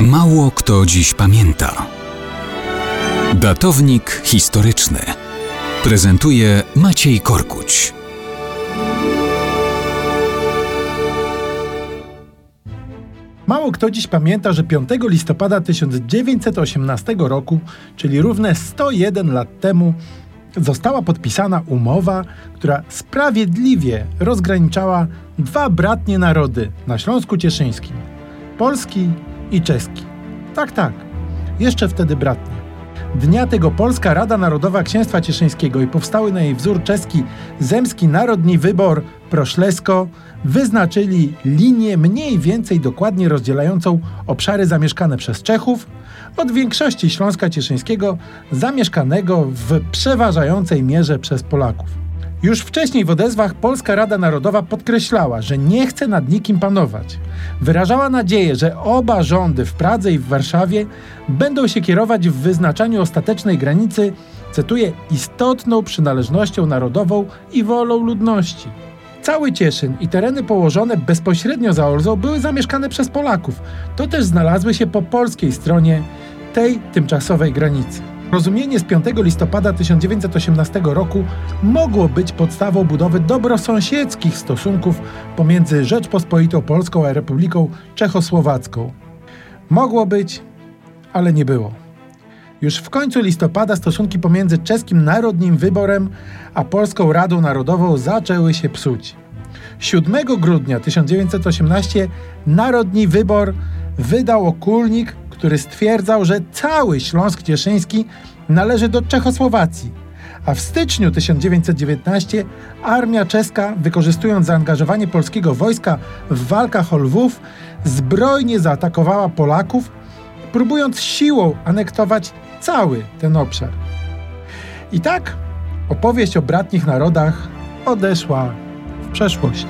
Mało kto dziś pamięta. Datownik historyczny prezentuje Maciej Korkuć. Mało kto dziś pamięta, że 5 listopada 1918 roku, czyli równe 101 lat temu, została podpisana umowa, która sprawiedliwie rozgraniczała dwa bratnie narody na Śląsku Cieszyńskim polski i czeski. Tak, tak, jeszcze wtedy bratnie. Dnia tego Polska Rada Narodowa Księstwa Cieszyńskiego i powstały na jej wzór czeski Zemski Narodni Wybor Proszlesko wyznaczyli linię mniej więcej dokładnie rozdzielającą obszary zamieszkane przez Czechów od większości Śląska Cieszyńskiego zamieszkanego w przeważającej mierze przez Polaków. Już wcześniej w odezwach Polska Rada Narodowa podkreślała, że nie chce nad nikim panować. Wyrażała nadzieję, że oba rządy w Pradze i w Warszawie będą się kierować w wyznaczaniu ostatecznej granicy, cytuję, istotną przynależnością narodową i wolą ludności. Cały Cieszyn i tereny położone bezpośrednio za Olzą były zamieszkane przez Polaków. To też znalazły się po polskiej stronie tej tymczasowej granicy. Rozumienie z 5 listopada 1918 roku mogło być podstawą budowy dobrosąsiedzkich stosunków pomiędzy Rzeczpospolitą Polską a Republiką Czechosłowacką. Mogło być, ale nie było. Już w końcu listopada stosunki pomiędzy czeskim Narodnim Wyborem a Polską Radą Narodową zaczęły się psuć. 7 grudnia 1918 Narodni Wybor wydał okulnik, który stwierdzał, że cały Śląsk Cieszyński należy do Czechosłowacji. A w styczniu 1919 armia czeska, wykorzystując zaangażowanie polskiego wojska w walkach o Lwów, zbrojnie zaatakowała Polaków, próbując siłą anektować cały ten obszar. I tak opowieść o bratnich narodach odeszła w przeszłość.